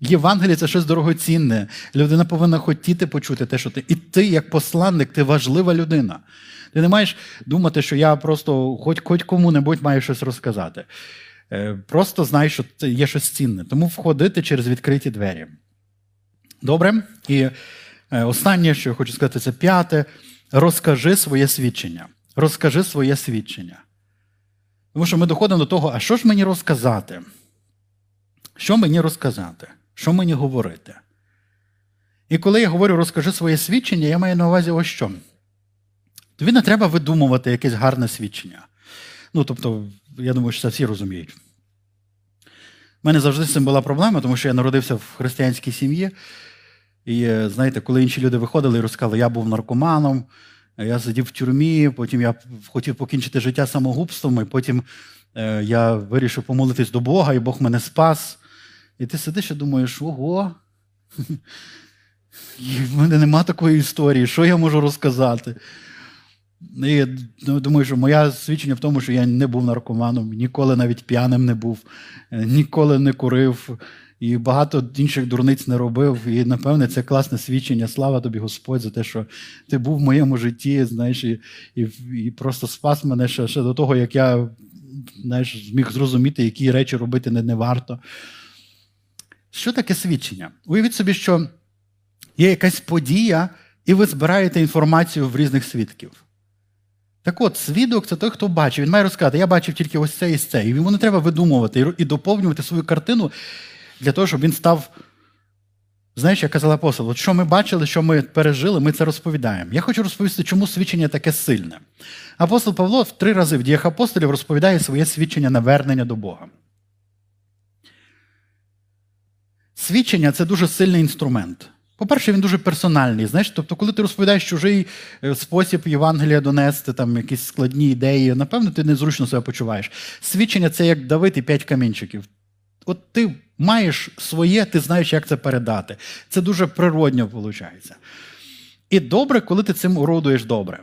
Speaker 1: Євангеліє це щось дорогоцінне. Людина повинна хотіти почути те, що ти. І ти, як посланник, ти важлива людина. Ти не маєш думати, що я просто хоч хоч кому-небудь маю щось розказати. Е, просто знай, що це є щось цінне. Тому входити через відкриті двері. Добре? І е, останнє, що я хочу сказати, це п'яте. Розкажи своє свідчення. Розкажи своє свідчення. Тому що ми доходимо до того, а що ж мені розказати? Що мені розказати? Що мені говорити? І коли я говорю розкажи своє свідчення, я маю на увазі ось що. Тобі не треба видумувати якесь гарне свідчення. Ну, тобто, я думаю, що це всі розуміють. У мене завжди з цим була проблема, тому що я народився в християнській сім'ї. І е, знаєте, коли інші люди виходили і розказали, я був наркоманом, я сидів в тюрмі, потім я хотів покінчити життя самогубством, і потім я вирішив помолитись до Бога, і Бог мене спас. І ти сидиш і думаєш, ого, в мене нема такої історії, що я можу розказати. І я думаю, що моє свідчення в тому, що я не був наркоманом, ніколи навіть п'яним не був, е, ніколи не курив і багато інших дурниць не робив. І, напевне, це класне свідчення. Слава тобі, Господь, за те, що ти був в моєму житті, знаєш, і і, і просто спас мене ще, ще до того, як я знаєш, зміг зрозуміти, які речі робити не, не варто. Що таке свідчення? Уявіть собі, що є якась подія, і ви збираєте інформацію в різних свідків. Так от, свідок це той, хто бачив. Він має розказати, я бачив тільки ось це і це. І йому не треба видумувати і доповнювати свою картину для того, щоб він став. Знаєш, як казала апостол, от що ми бачили, що ми пережили, ми це розповідаємо. Я хочу розповісти, чому свідчення таке сильне. Апостол Павло в три рази в діях апостолів розповідає своє свідчення на вернення до Бога. Свідчення це дуже сильний інструмент. По-перше, він дуже персональний. Знаєш, Тобто, коли ти розповідаєш чужий е, спосіб Євангелія донести, там якісь складні ідеї, напевно, ти незручно себе почуваєш. Свідчення це як давити п'ять камінчиків. От ти маєш своє, ти знаєш, як це передати. Це дуже природньо виходить. І добре, коли ти цим орудуєш добре.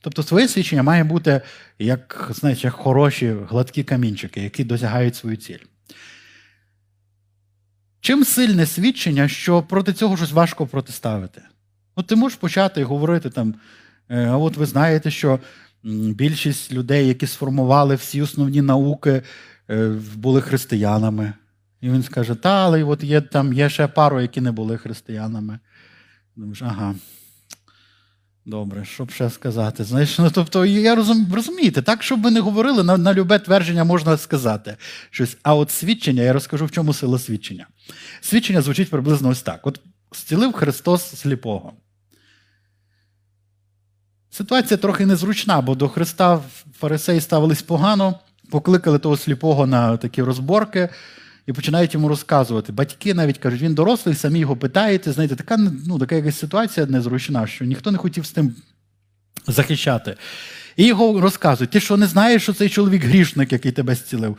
Speaker 1: Тобто, своє свідчення має бути як знаєш, як хороші гладкі камінчики, які досягають свою ціль. Чим сильне свідчення, що проти цього щось важко протиставити? От ти можеш почати говорити там, «Е, а от ви знаєте, що більшість людей, які сформували всі основні науки, е, були християнами. І він скаже, та, але от є там є ще пару, які не були християнами. Думаєш, ага. Добре, що б ще сказати? Знаєш, ну, тобто, я розум, розумієте, так, щоб ви не говорили, на на любе твердження можна сказати щось. А от свідчення, я розкажу, в чому сила свідчення. Свідчення звучить приблизно ось так: От зцілив Христос сліпого. Ситуація трохи незручна, бо до Христа фарисеї ставились погано, покликали того сліпого на такі розборки і починають йому розказувати. Батьки навіть кажуть, він дорослий, самі його питаєте. Знаєте, така ну, така якась ситуація незручна, що ніхто не хотів з тим захищати. І його розказують: ти що не знаєш, що цей чоловік грішник, який тебе зцілив?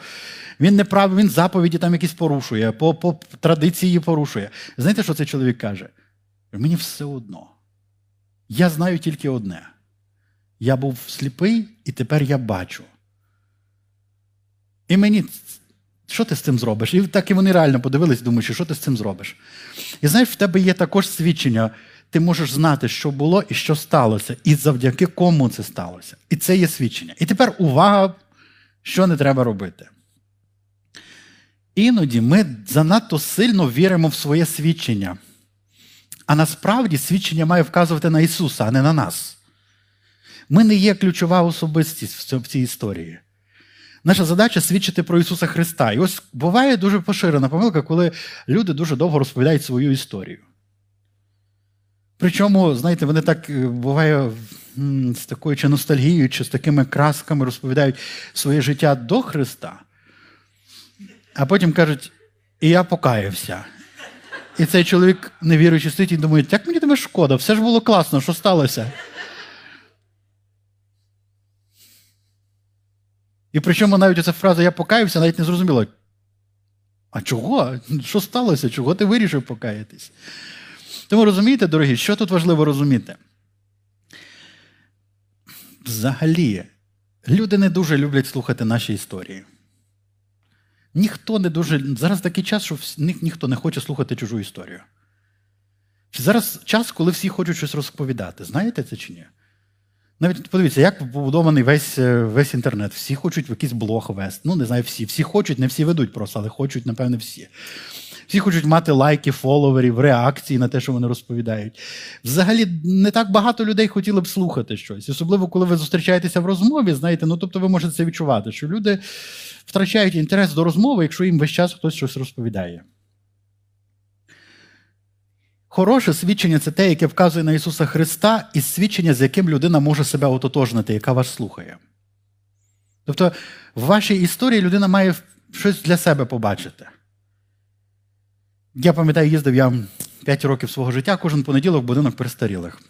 Speaker 1: Він не прав, він заповіді там якісь порушує, по, по традиції порушує. Знаєте, що цей чоловік каже? Мені все одно. Я знаю тільки одне. Я був сліпий, і тепер я бачу. І мені що ти з цим зробиш? І так і вони реально подивились, думають, що ти з цим зробиш. І знаєш, в тебе є також свідчення. Ти можеш знати, що було і що сталося, і завдяки кому це сталося. І це є свідчення. І тепер увага, що не треба робити. Іноді ми занадто сильно віримо в своє свідчення. А насправді свідчення має вказувати на Ісуса, а не на нас. Ми не є ключова особистість в цій історії. Наша задача свідчити про Ісуса Христа. І ось буває дуже поширена помилка, коли люди дуже довго розповідають свою історію. Причому, знаєте, вони так е, буває з такою чи ностальгією, чи з такими красками розповідають своє життя до Христа, а потім кажуть, і я покаявся. І цей чоловік, невіруючи, стоїть і думає, як мені тебе шкода, все ж було класно, що сталося? І причому навіть оця фраза Я покаявся, навіть не зрозуміло. А чого? Що сталося? Чого ти вирішив покаятись? Тому розумієте, дорогі, що тут важливо розуміти? Взагалі, люди не дуже люблять слухати наші історії. Ніхто не дуже. Зараз такий час, що ні, ніхто не хоче слухати чужу історію. Зараз час, коли всі хочуть щось розповідати. Знаєте це чи ні? Навіть подивіться, як побудований весь е, весь інтернет. Всі хочуть в якийсь блог вести. Ну, не знаю, всі. Всі хочуть, не всі ведуть просто, але хочуть, напевне, всі. Всі хочуть мати лайки, фоловерів, реакції на те, що вони розповідають. Взагалі, не так багато людей хотіли б слухати щось. Особливо, коли ви зустрічаєтеся в розмові, знаєте, ну тобто ви можете це відчувати, що люди втрачають інтерес до розмови, якщо їм весь час хтось щось розповідає. Хороше свідчення це те, яке вказує на Ісуса Христа, і свідчення, з яким людина може себе ототожнити, яка вас слухає. Тобто, в вашій історії людина має щось для себе побачити. Я пам'ятаю, їздив я 5 років свого життя кожен понеділок в будинок перестарілих.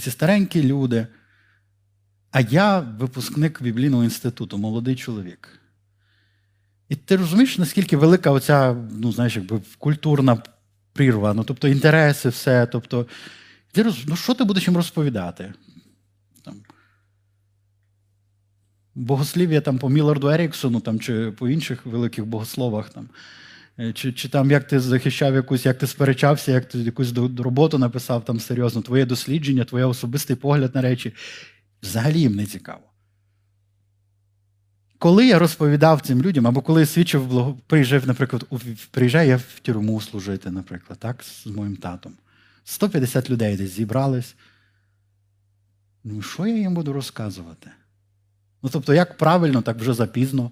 Speaker 1: Ці старенькі люди. А я випускник біблійного інституту, молодий чоловік. І ти розумієш, наскільки велика оця, ну, знаєш, якби культурна прірва, ну, тобто інтереси, все. Тобто, ти роз... ну, що ти будеш їм розповідати? Там, Богослів'я там, по Міларду Еріксону там, чи по інших великих богословах. Там, е, Чи чи там як ти захищав якусь, як ти сперечався, як ти якусь роботу написав там серйозно, твоє дослідження, твоє особистий погляд на речі. Взагалі їм не цікаво. Коли я розповідав цим людям, або коли свідчив, приїжджав, наприклад, приїжджаю я в тюрму служити, наприклад, так, з моїм татом. 150 людей десь зібрались. Ну, що я їм буду розказувати? Ну, тобто, як правильно, так вже запізно.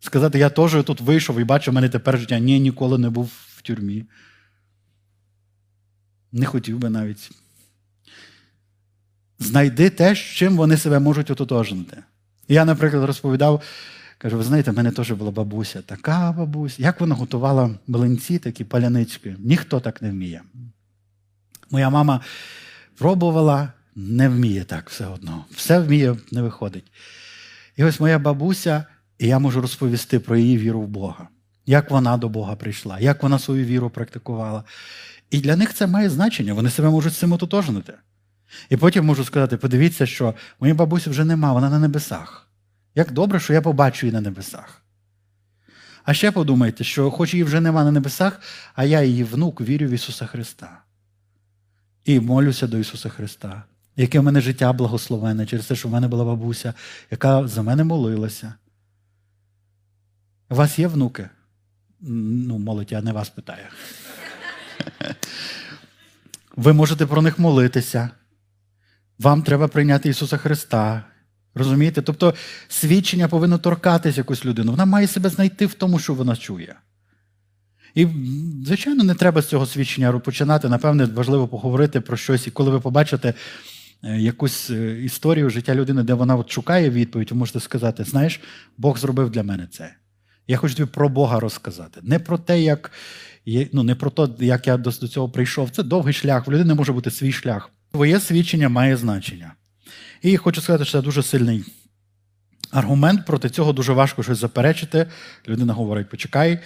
Speaker 1: Сказати, я теж тут вийшов і бачу, в мене тепер життя. Ні, ніколи не був в тюрмі. Не хотів би навіть. Знайди те, з чим вони себе можуть ототожнити. Я, наприклад, розповідав, кажу, ви знаєте, в мене теж була бабуся, така бабуся. Як вона готувала млинці, такі палянички? Ніхто так не вміє. Моя мама пробувала, не вміє так все одно. Все вміє, не виходить. І ось моя бабуся, і я можу розповісти про її віру в Бога, як вона до Бога прийшла, як вона свою віру практикувала. І для них це має значення, вони себе можуть з цим ототожнити. І потім можу сказати: подивіться, що моєї бабусі вже нема, вона на небесах. Як добре, що я побачу її на небесах. А ще подумайте, що хоч її вже нема на небесах, а я її внук вірю в Ісуса Христа. І молюся до Ісуса Христа, яке в мене життя благословене через те, що в мене була бабуся, яка за мене молилася. У вас є внуки? Ну, молодь, я не вас питаю. Ви можете про них молитися. Вам треба прийняти Ісуса Христа. Розумієте? Тобто свідчення повинно торкатись якусь людину. Вона має себе знайти в тому, що вона чує. І, звичайно, не треба з цього свідчення починати. Напевне, важливо поговорити про щось. І коли ви побачите е, якусь е, історію життя людини, де вона от шукає відповідь, ви можете сказати: знаєш, Бог зробив для мене це. Я хочу тобі про Бога розказати. Не про те, як ну, не про те, як я до цього прийшов. Це довгий шлях. В людини може бути свій шлях. Твоє свідчення має значення. І хочу сказати, що це дуже сильний аргумент. Проти цього дуже важко щось заперечити. Людина говорить: почекай,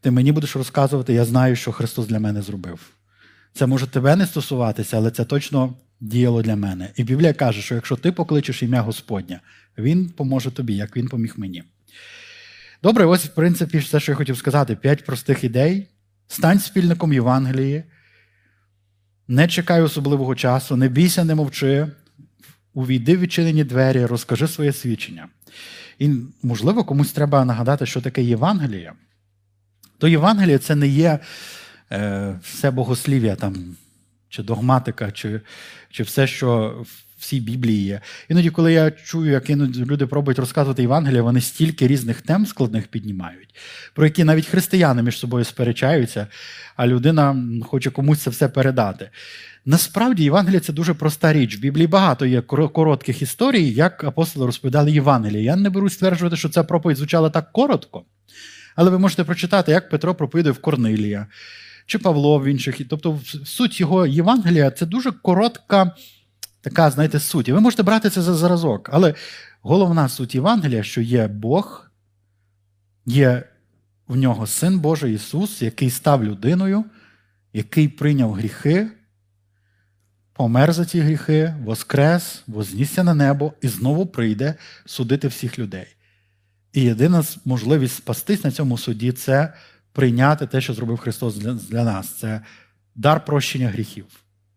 Speaker 1: ти мені будеш розказувати, я знаю, що Христос для мене зробив. Це може тебе не стосуватися, але це точно діяло для мене. І Біблія каже, що якщо ти покличеш ім'я Господня, Він поможе тобі, як Він поміг мені. Добре, ось, в принципі, все, що я хотів сказати: п'ять простих ідей. Стань спільником Євангелії. Не чекай особливого часу, не бійся, не мовчи, увійди в відчинені двері, розкажи своє свідчення. І, можливо, комусь треба нагадати, що таке Євангеліє. То Євангеліє це не є е, все богослів'я там, чи догматика, чи, чи все, що всій Біблії є. Іноді, коли я чую, як іноді люди пробують розказувати Євангелія, вони стільки різних тем складних піднімають, про які навіть християни між собою сперечаються, а людина хоче комусь це все передати. Насправді, Євангелія це дуже проста річ. В Біблії багато є коротких історій, як апостоли розповідали Євангелія. Я не берусь стверджувати, що ця проповідь звучала так коротко, але ви можете прочитати, як Петро проповідує в Корнилія. Чи Павло в інших. Тобто, суть його Євангелія це дуже коротка така, знаєте, суть. Ви можете брати це за зразок. Але головна суть Євангелія, що є Бог, є в нього Син Божий Ісус, який став людиною, який прийняв гріхи, помер за ці гріхи, воскрес, вознісся на небо і знову прийде судити всіх людей. І єдина можливість спастись на цьому суді це прийняти те, що зробив Христос для нас. Це дар прощення гріхів.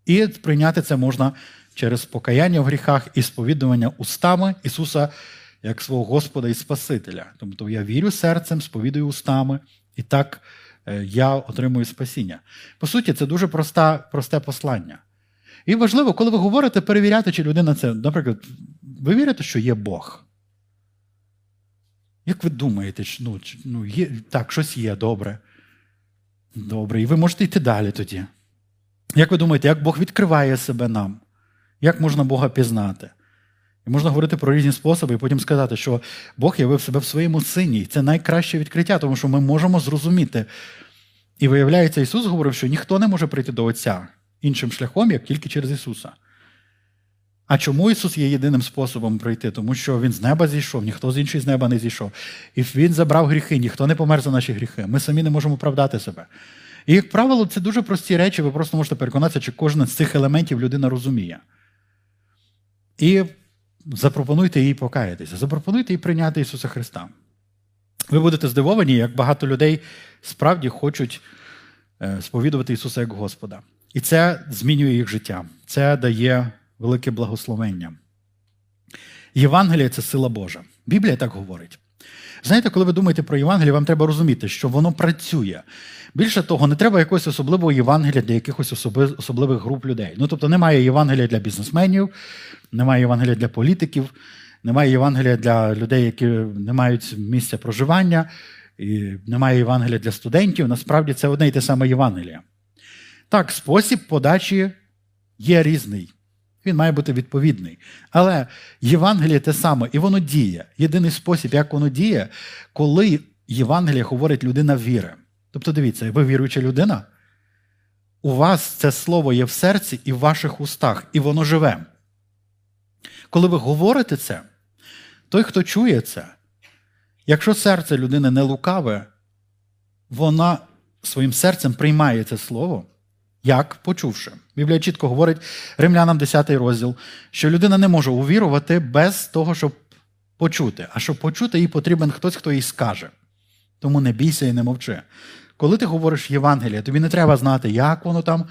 Speaker 1: І прийняти це можна через покаяння в гріхах і сповідування устами Ісуса як свого Господа і Спасителя. Тобто я вірю серцем, сповідую устами, і так е, я отримую спасіння. По суті, це дуже проста, просте послання. І важливо, коли ви говорите, перевіряти, чи людина це, наприклад, ви вірите, що є Бог. Як ви думаєте, ну, ну є, так, щось є добре. Добре, і ви можете йти далі тоді. Як ви думаєте, як Бог відкриває себе нам? Як можна Бога пізнати? І можна говорити про різні способи, і потім сказати, що Бог явив себе в своєму сині. І це найкраще відкриття, тому що ми можемо зрозуміти. І виявляється, Ісус говорив, що ніхто не може прийти до Отця іншим шляхом, як тільки через Ісуса. А чому Ісус є єдиним способом пройти? Тому що Він з неба зійшов, ніхто з інший з неба не зійшов. І Він забрав гріхи, ніхто не помер за наші гріхи. Ми самі не можемо оправдати себе. І, як правило, це дуже прості речі, ви просто можете переконатися, чи кожен з цих елементів людина розуміє. І запропонуйте їй покаятися, запропонуйте їй прийняти Ісуса Христа. Ви будете здивовані, як багато людей справді хочуть е, сповідувати Ісуса як Господа. І це змінює їх життя. Це дає велике благословення. Євангелія це сила Божа. Біблія так говорить. Знаєте, коли ви думаєте про Євангеліє, вам треба розуміти, що воно працює. Більше того, не треба якогось особливого Євангелія для якихось особливих груп людей. Ну, тобто, немає Євангелія для бізнесменів, немає Євангелія для політиків, немає Євангелія для людей, які не мають місця проживання, і немає Євангелія для студентів. Насправді це одне і те саме Євангелія. Так, спосіб подачі є різний. Він має бути відповідний. Але Євангеліє те саме, і воно діє. Єдиний спосіб, як воно діє, коли Євангеліє говорить людина віри. Тобто, дивіться, ви віруюча людина, у вас це слово є в серці і в ваших устах, і воно живе. Коли ви говорите це, той, хто чує це, якщо серце людини не лукаве, вона своїм серцем приймає це слово, як почувши. Біблія чітко говорить римлянам 10 розділ, що людина не може увірувати без того, щоб почути. А щоб почути, їй потрібен хтось, хто їй скаже. Тому не бійся і не мовчи. Коли ти говориш Євангеліє, тобі не треба знати, як воно там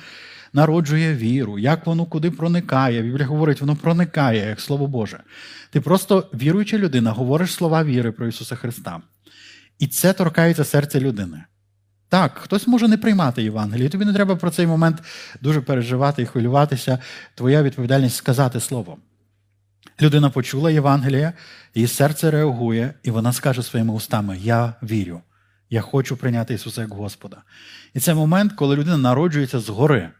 Speaker 1: народжує віру, як воно куди проникає. Біблія говорить, воно проникає, як Слово Боже. Ти просто віруюча людина, говориш слова віри про Ісуса Христа. І це торкається серця людини. Так, хтось може не приймати Євангеліє, тобі не треба про цей момент дуже переживати і хвилюватися. Твоя відповідальність сказати Слово. Людина почула Євангеліє, її серце реагує, і вона скаже своїми устами: Я вірю, я хочу прийняти Ісуса як Господа. І це момент, коли людина народжується згори.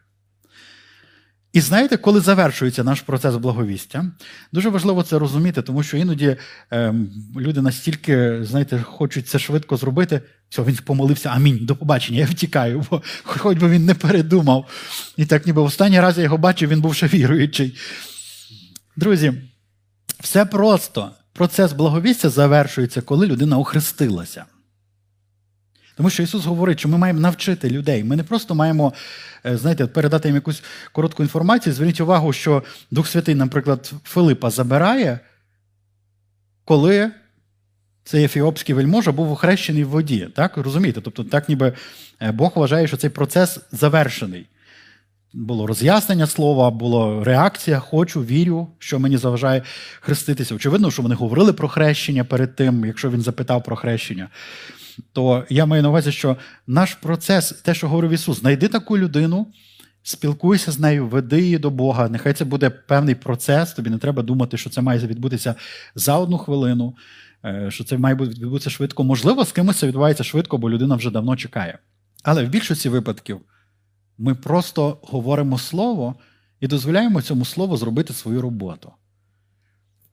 Speaker 1: І знаєте, коли завершується наш процес благовістя, дуже важливо це розуміти, тому що іноді е, люди настільки, знаєте, хочуть це швидко зробити. Все, він помолився, амінь, до побачення, я втікаю, бо хоч би він не передумав. І так, ніби останній раз я його бачив, він був ще віруючий. Друзі, все просто. Процес благовістя завершується, коли людина охрестилася. Тому що Ісус говорить, що ми маємо навчити людей. Ми не просто маємо е, знаєте, передати їм якусь коротку інформацію. Зверніть увагу, що Дух Святий, наприклад, Филипа забирає, коли цей ефіопський вельможа був охрещений в воді. Так? Розумієте? Тобто, так ніби е, Бог вважає, що цей процес завершений. Було роз'яснення слова, була реакція, хочу, вірю, що мені заважає хреститися. Очевидно, що вони говорили про хрещення перед тим, якщо він запитав про хрещення то я маю на увазі, що наш процес, те, що говорив Ісус, знайди таку людину, спілкуйся з нею, веди її до Бога. Нехай це буде певний процес. Тобі не треба думати, що це має відбутися за одну хвилину, що це має відбутися швидко. Можливо, з кимось це відбувається швидко, бо людина вже давно чекає. Але в більшості випадків ми просто говоримо слово і дозволяємо цьому слову зробити свою роботу.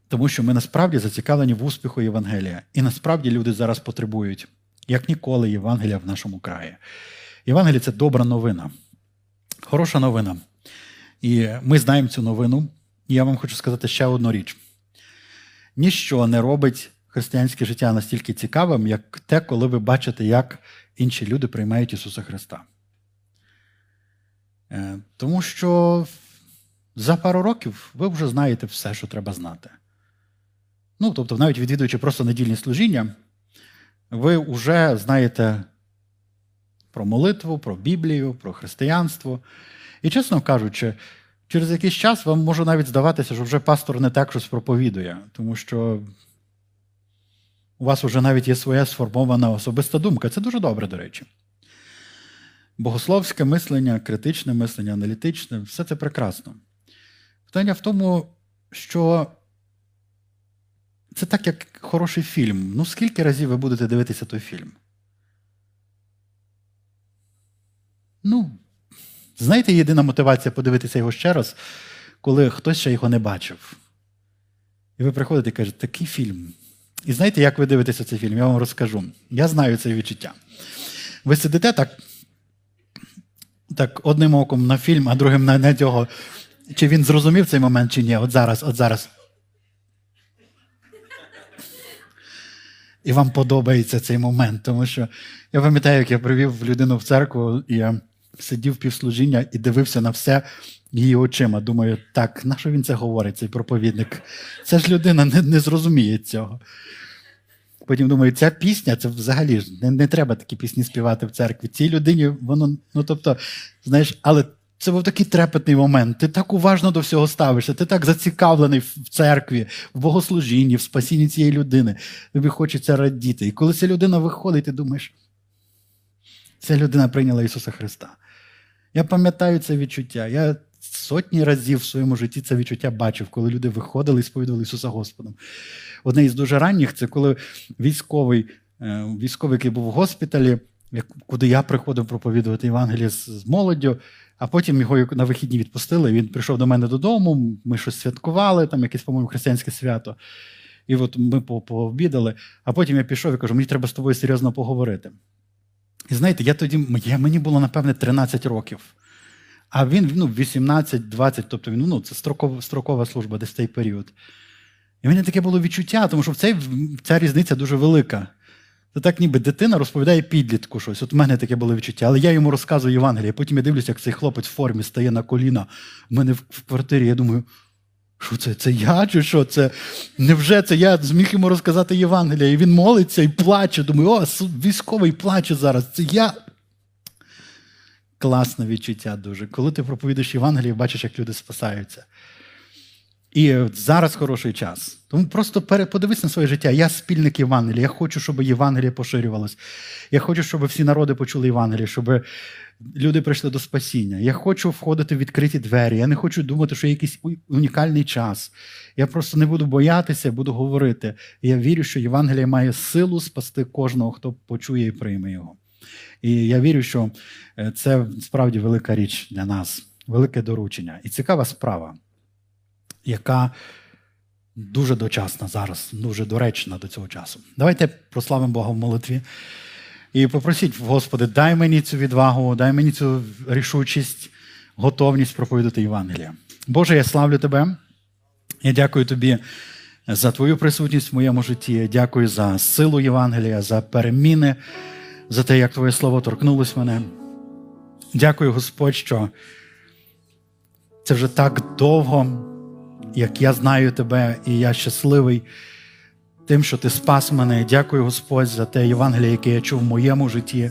Speaker 1: Тому що ми насправді зацікавлені в успіху Євангелія. І насправді люди зараз потребують як ніколи, Євангелія в нашому краї. Євангелія це добра новина, хороша новина. І ми знаємо цю новину. І я вам хочу сказати ще одну річ: ніщо не робить християнське життя настільки цікавим, як те, коли ви бачите, як інші люди приймають Ісуса Христа. Е, тому що за пару років ви вже знаєте все, що треба знати. Ну, тобто, навіть відвідуючи просто недільні служіння ви вже знаєте про молитву, про Біблію, про християнство. І, чесно кажучи, через якийсь час вам може навіть здаватися, що вже пастор не так щось проповідує, тому що у вас вже навіть є своя сформована особиста думка. Це дуже добре, до речі. Богословське мислення, критичне мислення, аналітичне все це прекрасно. Питання в тому, що це так, як хороший фільм. Ну, скільки разів ви будете дивитися той фільм? Ну, знаєте, єдина мотивація подивитися його ще раз, коли хтось ще його не бачив. І ви приходите і кажете, такий фільм. І знаєте, як ви дивитеся цей фільм? Я вам розкажу. Я знаю це відчуття. Ви сидите так, так одним оком на фільм, а другим на, на цього Чи він зрозумів цей момент, чи ні? От зараз, от зараз. І вам подобається цей момент, тому що я пам'ятаю, як я привів людину в церкву, і я сидів півслужіння і дивився на все її очима. Думаю, так, на що він це говорить, цей проповідник? Це ж людина не, не зрозуміє цього. Потім думаю, ця пісня це взагалі ж не, не треба такі пісні співати в церкві. Цій людині воно, ну тобто, знаєш, але це був такий трепетний момент. Ти так уважно до всього ставишся, ти так зацікавлений в церкві, в богослужінні, в спасінні цієї людини. Тобі хочеться радіти. І коли ця людина виходить, ти думаєш, ця людина прийняла Ісуса Христа. Я пам'ятаю це відчуття. Я сотні разів в своєму житті це відчуття бачив, коли люди виходили і сповідували Ісуса Господом. Одне із дуже ранніх це коли військовий, е, військовий, який був в госпіталі, куди я приходив проповідувати Євангеліє з молоддю, а потім його на вихідні відпустили. Він прийшов до мене додому, ми щось святкували, там якесь, по-моєму, християнське свято. І от ми пообідали, а потім я пішов і кажу, мені треба з тобою серйозно поговорити. І знаєте, я тоді, мені було, напевне, 13 років. А він ну, 18-20, тобто він ну, це строкова, строкова служба, десь цей період. І в мене таке було відчуття, тому що в цей, ця різниця дуже велика. Це так, ніби дитина розповідає підлітку щось. От в мене таке було відчуття. Але я йому розказую Євангеліє. Потім я дивлюся, як цей хлопець в формі стає на коліна в мене в квартирі. Я думаю, що це? Це я чи що? Це невже це я зміг йому розказати Євангелія? І він молиться і плаче. Думаю, о, військовий плаче зараз. Це я. Класне відчуття дуже. Коли ти проповідуєш Євангеліє, бачиш, як люди спасаються. І зараз хороший час. Тому просто подивись на своє життя. Я спільник Євангелія. Я хочу, щоб Євангеліє поширювалось. Я хочу, щоб всі народи почули Євангеліє, щоб люди прийшли до спасіння. Я хочу входити в відкриті двері. Я не хочу думати, що є якийсь унікальний час. Я просто не буду боятися, буду говорити. я вірю, що Євангеліє має силу спасти кожного, хто почує і прийме його. І я вірю, що е, це справді велика річ для нас, велике доручення. І цікава справа, яка дуже дочасна зараз, дуже доречна до цього часу. Давайте прославимо Бога в молитві. І попросіть, Господи, дай мені цю відвагу, дай мені цю рішучість, готовність проповідати Євангелія. Боже, я славлю Тебе. Я дякую Тобі за Твою присутність в моєму житті. Я дякую за силу Євангелія, за переміни за те, як Твоє Слово торкнулось мене. Дякую, Господь, що це вже так довго, як я знаю Тебе, і я щасливий тим, що Ти спас мене. Дякую, Господь, за те Євангеліє, яке я чув в моєму житті,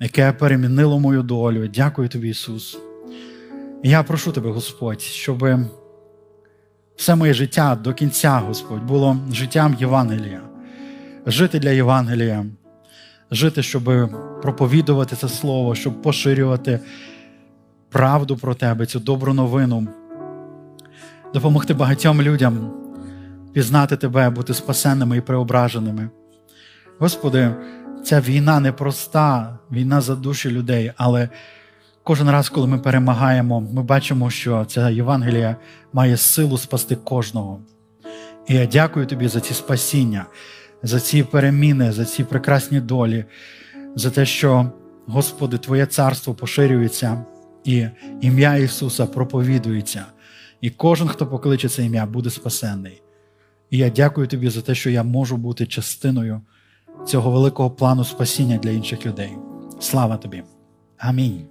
Speaker 1: яке перемінило мою долю. Дякую тобі, Ісус. Я прошу тебе, Господь, щоб все моє життя до кінця, Господь, було життям Євангелія, жити для Євангелія жити, щоб проповідувати це слово, щоб поширювати правду про тебе, цю добру новину, допомогти багатьом людям пізнати тебе, бути спасенними і преображеними. Господи, ця війна непроста, війна за душі людей, але кожен раз, коли ми перемагаємо, ми бачимо, що ця Євангелія має силу спасти кожного. І я дякую тобі за ці спасіння за ці переміни, за ці прекрасні долі, за те, що, Господи, Твоє царство поширюється, і ім'я Ісуса проповідується, і кожен, хто покличе це ім'я, буде спасенний. І я дякую Тобі за те, що я можу бути частиною цього великого плану спасіння для інших людей. Слава тобі! Амінь.